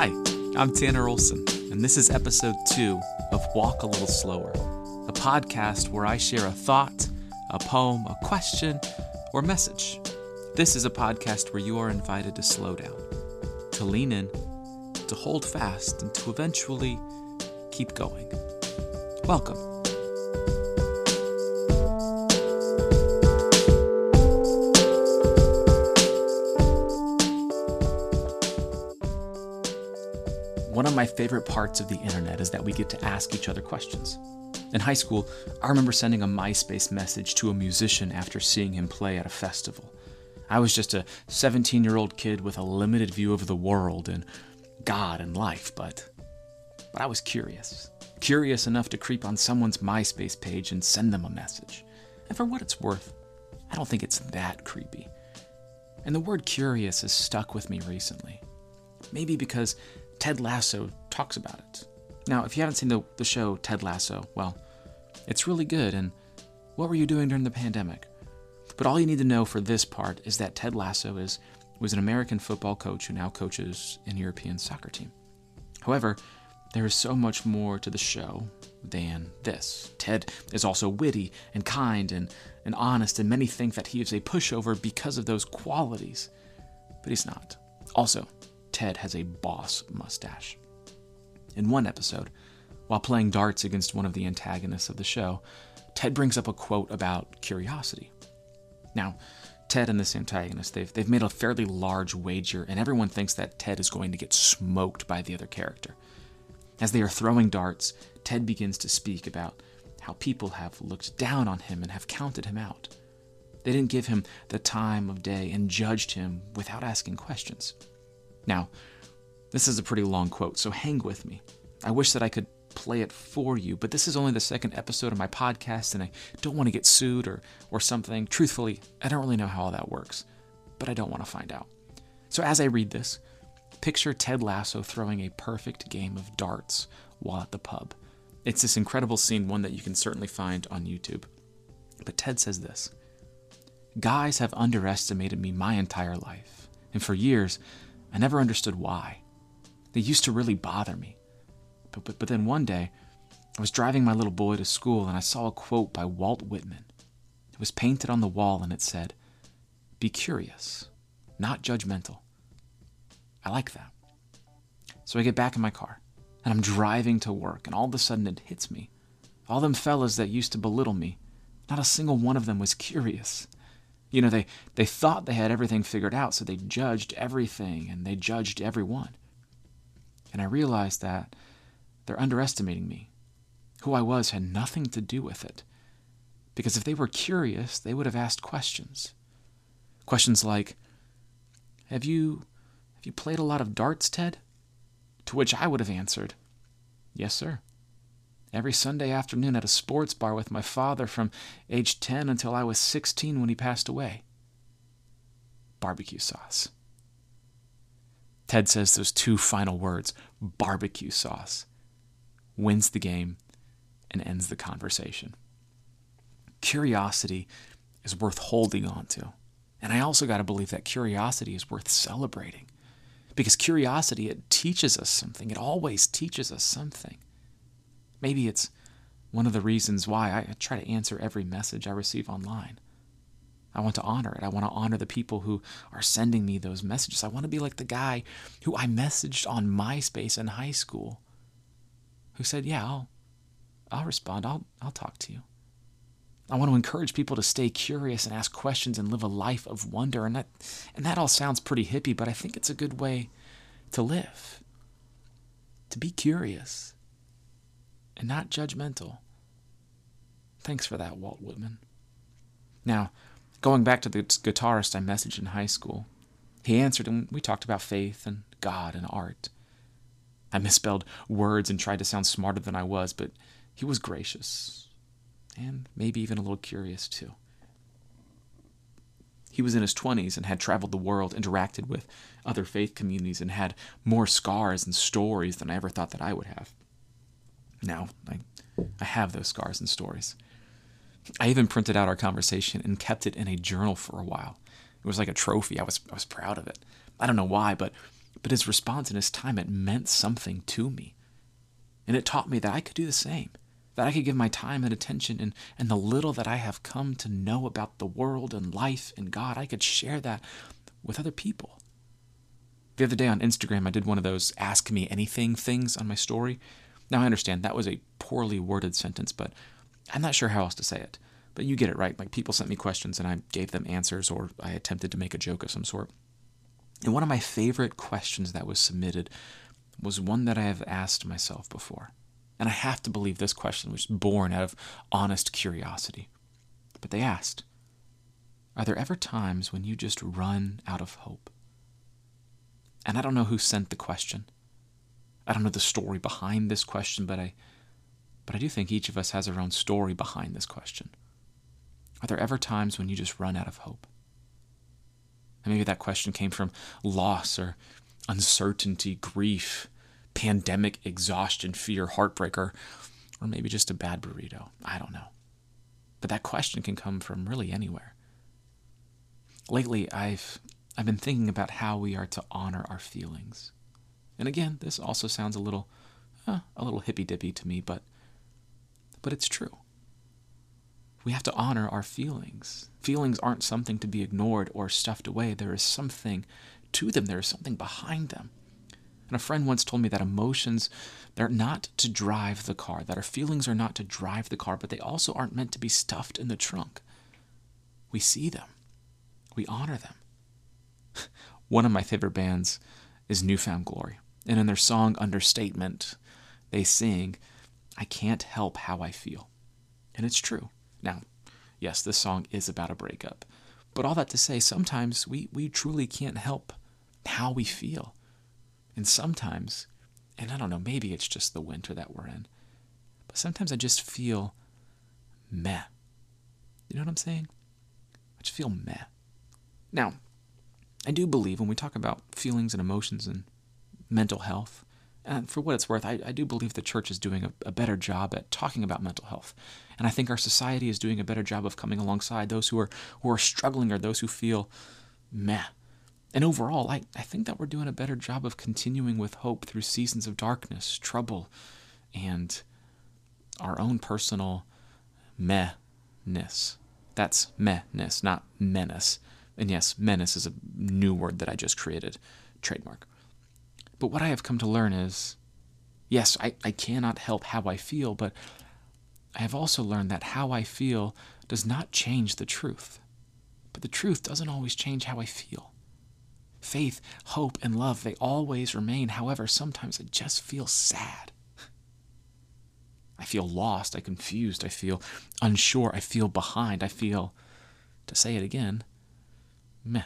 Hi, I'm Tanner Olson, and this is episode two of Walk a Little Slower, a podcast where I share a thought, a poem, a question, or message. This is a podcast where you are invited to slow down, to lean in, to hold fast, and to eventually keep going. Welcome. One of my favorite parts of the internet is that we get to ask each other questions. In high school, I remember sending a MySpace message to a musician after seeing him play at a festival. I was just a 17 year old kid with a limited view of the world and God and life, but, but I was curious. Curious enough to creep on someone's MySpace page and send them a message. And for what it's worth, I don't think it's that creepy. And the word curious has stuck with me recently. Maybe because Ted Lasso talks about it. Now, if you haven't seen the, the show Ted Lasso, well, it's really good. And what were you doing during the pandemic? But all you need to know for this part is that Ted Lasso is was an American football coach who now coaches an European soccer team. However, there is so much more to the show than this. Ted is also witty and kind and, and honest, and many think that he is a pushover because of those qualities. But he's not. Also, Ted has a boss mustache. In one episode, while playing darts against one of the antagonists of the show, Ted brings up a quote about curiosity. Now, Ted and this antagonist, they've, they've made a fairly large wager, and everyone thinks that Ted is going to get smoked by the other character. As they are throwing darts, Ted begins to speak about how people have looked down on him and have counted him out. They didn't give him the time of day and judged him without asking questions. Now, this is a pretty long quote, so hang with me. I wish that I could play it for you, but this is only the second episode of my podcast and I don't want to get sued or, or something. Truthfully, I don't really know how all that works, but I don't want to find out. So as I read this, picture Ted Lasso throwing a perfect game of darts while at the pub. It's this incredible scene, one that you can certainly find on YouTube. But Ted says this Guys have underestimated me my entire life, and for years, I never understood why. They used to really bother me. But, but, but then one day, I was driving my little boy to school and I saw a quote by Walt Whitman. It was painted on the wall and it said, Be curious, not judgmental. I like that. So I get back in my car and I'm driving to work and all of a sudden it hits me. All them fellas that used to belittle me, not a single one of them was curious. You know, they, they thought they had everything figured out, so they judged everything and they judged everyone. And I realized that they're underestimating me. Who I was had nothing to do with it. Because if they were curious, they would have asked questions. Questions like, Have you have you played a lot of darts, Ted? To which I would have answered, Yes, sir. Every Sunday afternoon at a sports bar with my father from age 10 until I was 16 when he passed away. Barbecue sauce. Ted says those two final words, barbecue sauce, wins the game and ends the conversation. Curiosity is worth holding on to. And I also got to believe that curiosity is worth celebrating. Because curiosity, it teaches us something. It always teaches us something. Maybe it's one of the reasons why I try to answer every message I receive online. I want to honor it. I want to honor the people who are sending me those messages. I want to be like the guy who I messaged on MySpace in high school who said, "Yeah, I'll I'll respond. I'll I'll talk to you." I want to encourage people to stay curious and ask questions and live a life of wonder and that and that all sounds pretty hippie, but I think it's a good way to live. To be curious and not judgmental. Thanks for that, Walt Whitman. Now, Going back to the guitarist I messaged in high school, he answered and we talked about faith and God and art. I misspelled words and tried to sound smarter than I was, but he was gracious and maybe even a little curious too. He was in his 20s and had traveled the world, interacted with other faith communities, and had more scars and stories than I ever thought that I would have. Now, I, I have those scars and stories. I even printed out our conversation and kept it in a journal for a while. It was like a trophy. I was, I was proud of it. I don't know why, but, but his response and his time, it meant something to me. And it taught me that I could do the same, that I could give my time and attention and, and the little that I have come to know about the world and life and God, I could share that with other people. The other day on Instagram, I did one of those ask me anything things on my story. Now, I understand that was a poorly worded sentence, but I'm not sure how else to say it. But you get it right. Like people sent me questions and I gave them answers or I attempted to make a joke of some sort. And one of my favorite questions that was submitted was one that I have asked myself before. And I have to believe this question was born out of honest curiosity. But they asked, Are there ever times when you just run out of hope? And I don't know who sent the question. I don't know the story behind this question, but I but I do think each of us has our own story behind this question. Are there ever times when you just run out of hope? And maybe that question came from loss or uncertainty, grief, pandemic, exhaustion, fear, heartbreak, or, or maybe just a bad burrito. I don't know. But that question can come from really anywhere. Lately, I've, I've been thinking about how we are to honor our feelings. And again, this also sounds a little, uh, a little hippy dippy to me, but but it's true. We have to honor our feelings. Feelings aren't something to be ignored or stuffed away. There is something to them, there is something behind them. And a friend once told me that emotions, they're not to drive the car, that our feelings are not to drive the car, but they also aren't meant to be stuffed in the trunk. We see them, we honor them. One of my favorite bands is New Found Glory. And in their song Understatement, they sing, I can't help how I feel. And it's true. Now, yes, this song is about a breakup. But all that to say, sometimes we, we truly can't help how we feel. And sometimes, and I don't know, maybe it's just the winter that we're in, but sometimes I just feel meh. You know what I'm saying? I just feel meh. Now, I do believe when we talk about feelings and emotions and mental health, and for what it's worth, I, I do believe the church is doing a, a, better job at talking about mental health. And I think our society is doing a better job of coming alongside those who are who are struggling or those who feel meh. And overall, I, I think that we're doing a better job of continuing with hope through seasons of darkness, trouble, and our own personal mehness. That's mehness, not menace. And yes, mehness is a new word that I just created. Trademark. But what I have come to learn is yes, I, I cannot help how I feel, but I have also learned that how I feel does not change the truth. But the truth doesn't always change how I feel. Faith, hope, and love, they always remain. However, sometimes I just feel sad. I feel lost, I confused, I feel unsure, I feel behind, I feel, to say it again, meh.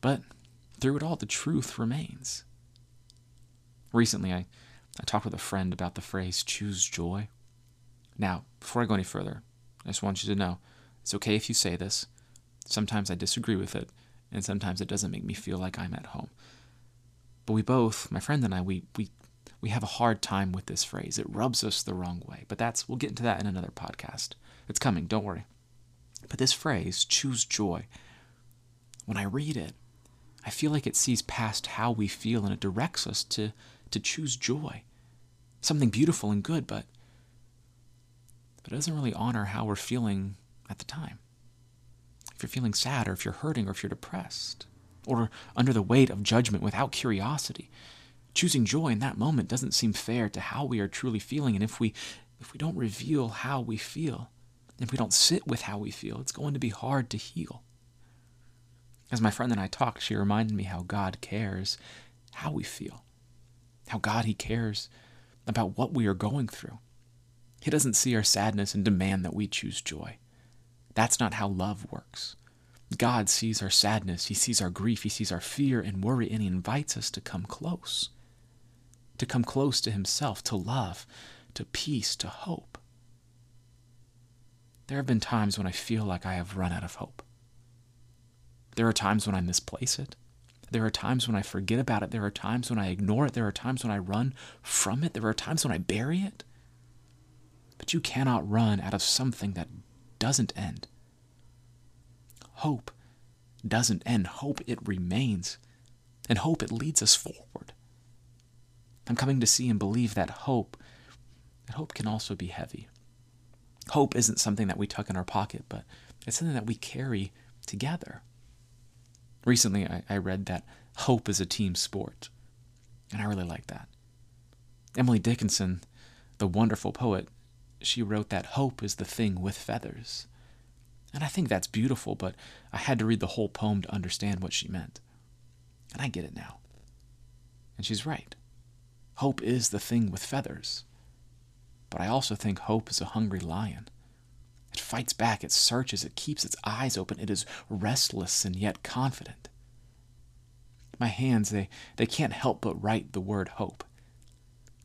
But through it all, the truth remains. Recently, I, I talked with a friend about the phrase choose joy. Now, before I go any further, I just want you to know it's okay if you say this. Sometimes I disagree with it, and sometimes it doesn't make me feel like I'm at home. But we both, my friend and I, we, we, we have a hard time with this phrase. It rubs us the wrong way. But that's, we'll get into that in another podcast. It's coming, don't worry. But this phrase, choose joy, when I read it, I feel like it sees past how we feel and it directs us to, to choose joy. Something beautiful and good, but, but it doesn't really honor how we're feeling at the time. If you're feeling sad, or if you're hurting, or if you're depressed, or under the weight of judgment without curiosity, choosing joy in that moment doesn't seem fair to how we are truly feeling. And if we, if we don't reveal how we feel, if we don't sit with how we feel, it's going to be hard to heal. As my friend and I talked, she reminded me how God cares how we feel, how God, He cares about what we are going through. He doesn't see our sadness and demand that we choose joy, That's not how love works. God sees our sadness, He sees our grief, He sees our fear and worry, and He invites us to come close. To come close to Himself, to love, to peace, to hope. There have been times when I feel like I have run out of hope. There are times when I misplace it. There are times when I forget about it. There are times when I ignore it. There are times when I run from it. There are times when I bury it. But you cannot run out of something that doesn't end. Hope doesn't end. Hope, it remains. And hope, it leads us forward. I'm coming to see and believe that hope, that hope can also be heavy. Hope isn't something that we tuck in our pocket, but it's something that we carry together. Recently, I, I read that hope is a team sport, and I really like that. Emily Dickinson, the wonderful poet, she wrote that hope is the thing with feathers. And I think that's beautiful, but I had to read the whole poem to understand what she meant. And I get it now. And she's right. Hope is the thing with feathers. But I also think hope is a hungry lion. It fights back, it searches, it keeps its eyes open, it is restless and yet confident. My hands, they, they can't help but write the word hope.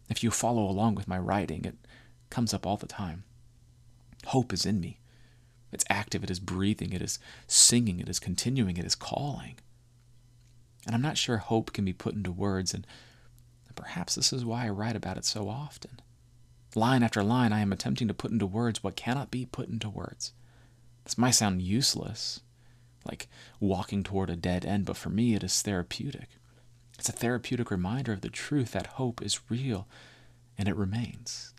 If you follow along with my writing, it comes up all the time. Hope is in me. It's active, it is breathing, it is singing, it is continuing, it is calling. And I'm not sure hope can be put into words, and perhaps this is why I write about it so often. Line after line, I am attempting to put into words what cannot be put into words. This might sound useless, like walking toward a dead end, but for me it is therapeutic. It's a therapeutic reminder of the truth that hope is real and it remains.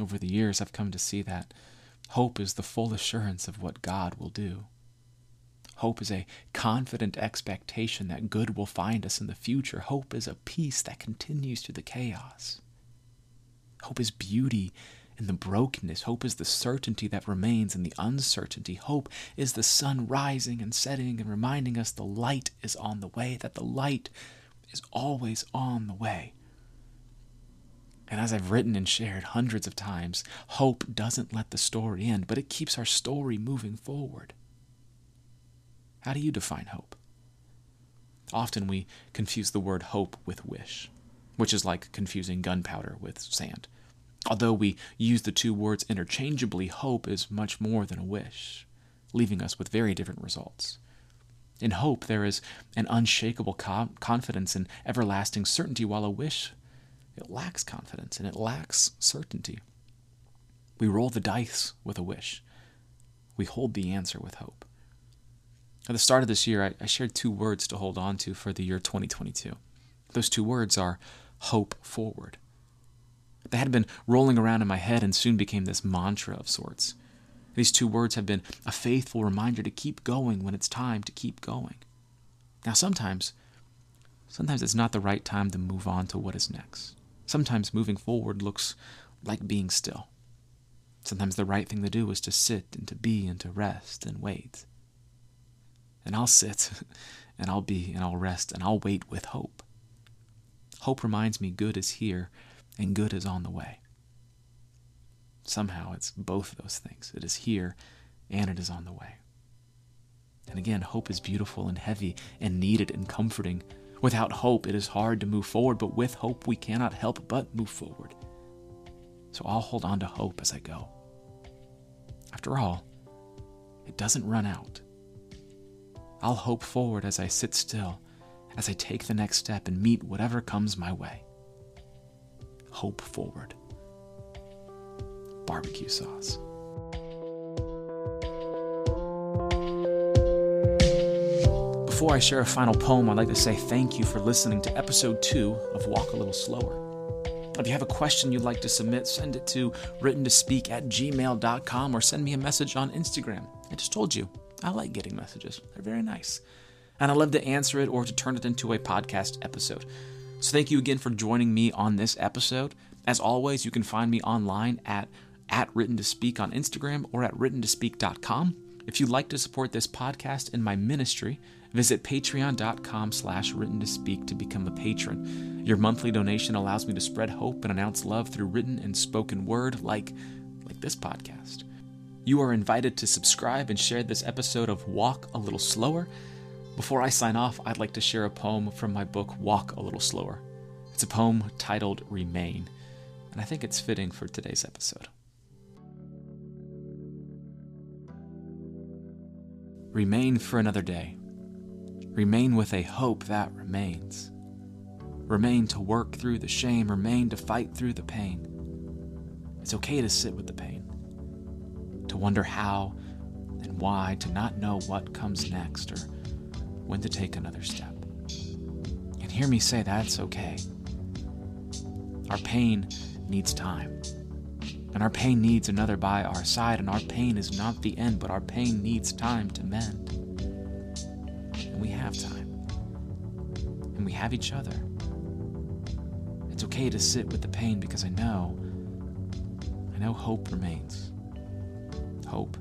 Over the years, I've come to see that hope is the full assurance of what God will do. Hope is a confident expectation that good will find us in the future. Hope is a peace that continues through the chaos. Hope is beauty in the brokenness. Hope is the certainty that remains in the uncertainty. Hope is the sun rising and setting and reminding us the light is on the way, that the light is always on the way. And as I've written and shared hundreds of times, hope doesn't let the story end, but it keeps our story moving forward. How do you define hope? Often we confuse the word hope with wish, which is like confusing gunpowder with sand. Although we use the two words interchangeably, hope is much more than a wish, leaving us with very different results. In hope, there is an unshakable confidence and everlasting certainty, while a wish it lacks confidence and it lacks certainty. We roll the dice with a wish. We hold the answer with hope. At the start of this year, I, I shared two words to hold on to for the year 2022. Those two words are hope forward. They had been rolling around in my head and soon became this mantra of sorts. These two words have been a faithful reminder to keep going when it's time to keep going. Now, sometimes, sometimes it's not the right time to move on to what is next. Sometimes moving forward looks like being still. Sometimes the right thing to do is to sit and to be and to rest and wait. And I'll sit and I'll be and I'll rest and I'll wait with hope. Hope reminds me good is here and good is on the way. Somehow it's both those things. It is here and it is on the way. And again, hope is beautiful and heavy and needed and comforting Without hope, it is hard to move forward, but with hope, we cannot help but move forward. So I'll hold on to hope as I go. After all, it doesn't run out. I'll hope forward as I sit still, as I take the next step and meet whatever comes my way. Hope forward. Barbecue sauce. Before I share a final poem, I'd like to say thank you for listening to episode two of Walk a Little Slower. If you have a question you'd like to submit, send it to written to speak at gmail.com or send me a message on Instagram. I just told you, I like getting messages, they're very nice. And I love to answer it or to turn it into a podcast episode. So thank you again for joining me on this episode. As always, you can find me online at at written to speak on Instagram or at written to speak.com. If you'd like to support this podcast and my ministry, Visit patreon.com slash written to speak to become a patron. Your monthly donation allows me to spread hope and announce love through written and spoken word like, like this podcast. You are invited to subscribe and share this episode of Walk a Little Slower. Before I sign off, I'd like to share a poem from my book Walk a Little Slower. It's a poem titled Remain, and I think it's fitting for today's episode. Remain for another day. Remain with a hope that remains. Remain to work through the shame. Remain to fight through the pain. It's okay to sit with the pain, to wonder how and why, to not know what comes next or when to take another step. And hear me say that's okay. Our pain needs time. And our pain needs another by our side, and our pain is not the end, but our pain needs time to mend. And we have time. And we have each other. It's okay to sit with the pain because I know, I know hope remains. Hope